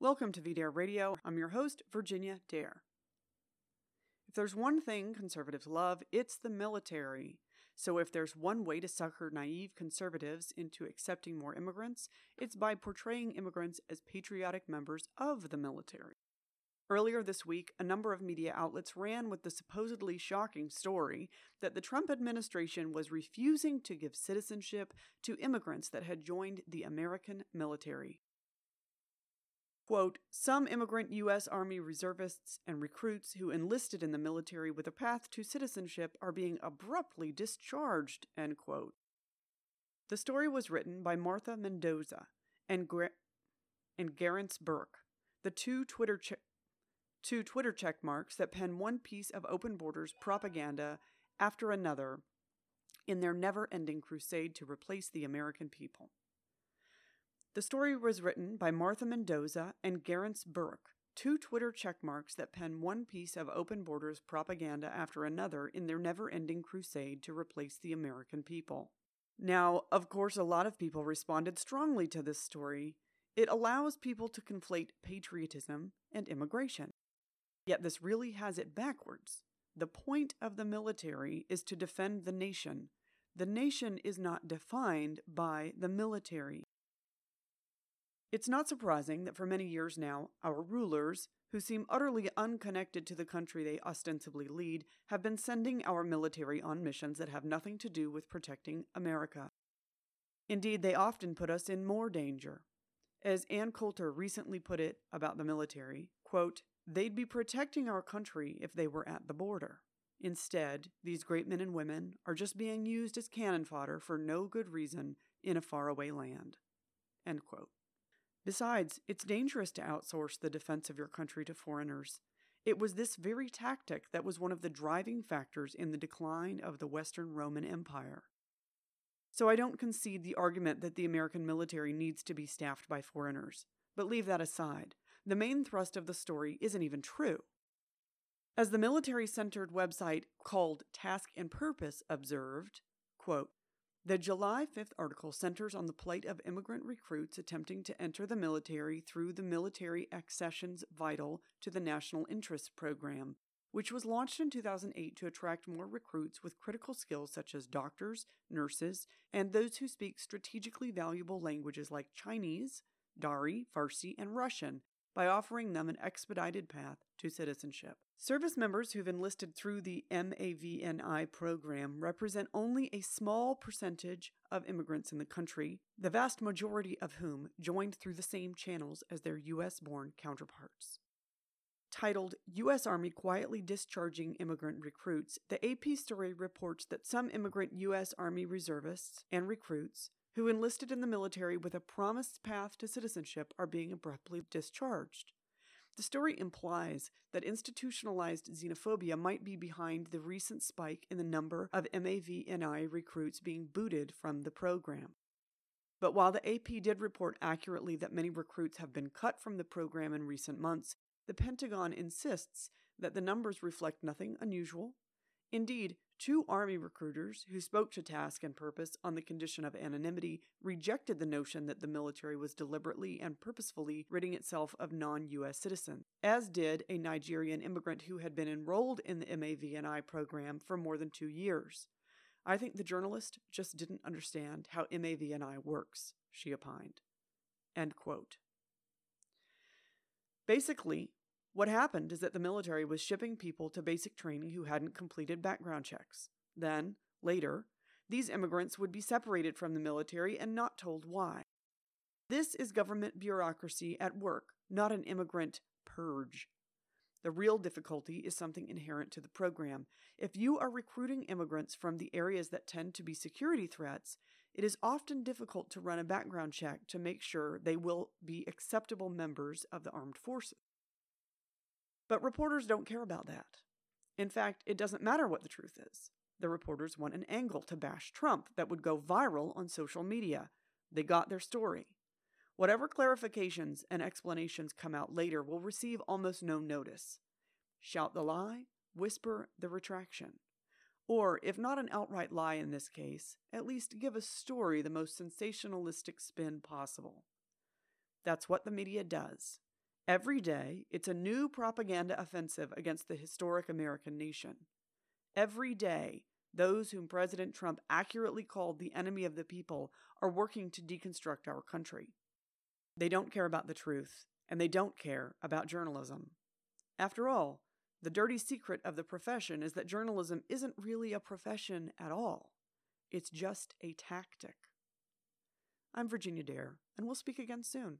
Welcome to VDare Radio. I'm your host, Virginia Dare. If there's one thing conservatives love, it's the military. So if there's one way to sucker naive conservatives into accepting more immigrants, it's by portraying immigrants as patriotic members of the military. Earlier this week, a number of media outlets ran with the supposedly shocking story that the Trump administration was refusing to give citizenship to immigrants that had joined the American military. Quote, some immigrant U.S. Army reservists and recruits who enlisted in the military with a path to citizenship are being abruptly discharged, end quote. The story was written by Martha Mendoza and, Gra- and Garance Burke, the two Twitter, che- two Twitter check marks that pen one piece of open borders propaganda after another in their never ending crusade to replace the American people. The story was written by Martha Mendoza and Garance Burke, two Twitter checkmarks that pen one piece of open borders propaganda after another in their never ending crusade to replace the American people. Now, of course, a lot of people responded strongly to this story. It allows people to conflate patriotism and immigration. Yet this really has it backwards. The point of the military is to defend the nation. The nation is not defined by the military. It's not surprising that for many years now, our rulers, who seem utterly unconnected to the country they ostensibly lead, have been sending our military on missions that have nothing to do with protecting America. Indeed, they often put us in more danger. As Ann Coulter recently put it about the military, quote, they'd be protecting our country if they were at the border. Instead, these great men and women are just being used as cannon fodder for no good reason in a faraway land. End quote. Besides, it's dangerous to outsource the defense of your country to foreigners. It was this very tactic that was one of the driving factors in the decline of the Western Roman Empire. So I don't concede the argument that the American military needs to be staffed by foreigners. But leave that aside. The main thrust of the story isn't even true. As the military centered website called Task and Purpose observed, quote, the July 5th article centers on the plight of immigrant recruits attempting to enter the military through the Military Accessions Vital to the National Interest Program, which was launched in 2008 to attract more recruits with critical skills such as doctors, nurses, and those who speak strategically valuable languages like Chinese, Dari, Farsi, and Russian by offering them an expedited path to citizenship. Service members who've enlisted through the MAVNI program represent only a small percentage of immigrants in the country, the vast majority of whom joined through the same channels as their U.S. born counterparts. Titled U.S. Army Quietly Discharging Immigrant Recruits, the AP story reports that some immigrant U.S. Army reservists and recruits who enlisted in the military with a promised path to citizenship are being abruptly discharged. The story implies that institutionalized xenophobia might be behind the recent spike in the number of MAVNI recruits being booted from the program. But while the AP did report accurately that many recruits have been cut from the program in recent months, the Pentagon insists that the numbers reflect nothing unusual. Indeed, Two Army recruiters who spoke to Task and Purpose on the condition of anonymity rejected the notion that the military was deliberately and purposefully ridding itself of non U.S. citizens, as did a Nigerian immigrant who had been enrolled in the MAVNI program for more than two years. I think the journalist just didn't understand how MAVNI works, she opined. End quote. Basically, what happened is that the military was shipping people to basic training who hadn't completed background checks. Then, later, these immigrants would be separated from the military and not told why. This is government bureaucracy at work, not an immigrant purge. The real difficulty is something inherent to the program. If you are recruiting immigrants from the areas that tend to be security threats, it is often difficult to run a background check to make sure they will be acceptable members of the armed forces. But reporters don't care about that. In fact, it doesn't matter what the truth is. The reporters want an angle to bash Trump that would go viral on social media. They got their story. Whatever clarifications and explanations come out later will receive almost no notice. Shout the lie, whisper the retraction. Or, if not an outright lie in this case, at least give a story the most sensationalistic spin possible. That's what the media does. Every day, it's a new propaganda offensive against the historic American nation. Every day, those whom President Trump accurately called the enemy of the people are working to deconstruct our country. They don't care about the truth, and they don't care about journalism. After all, the dirty secret of the profession is that journalism isn't really a profession at all. It's just a tactic. I'm Virginia Dare, and we'll speak again soon.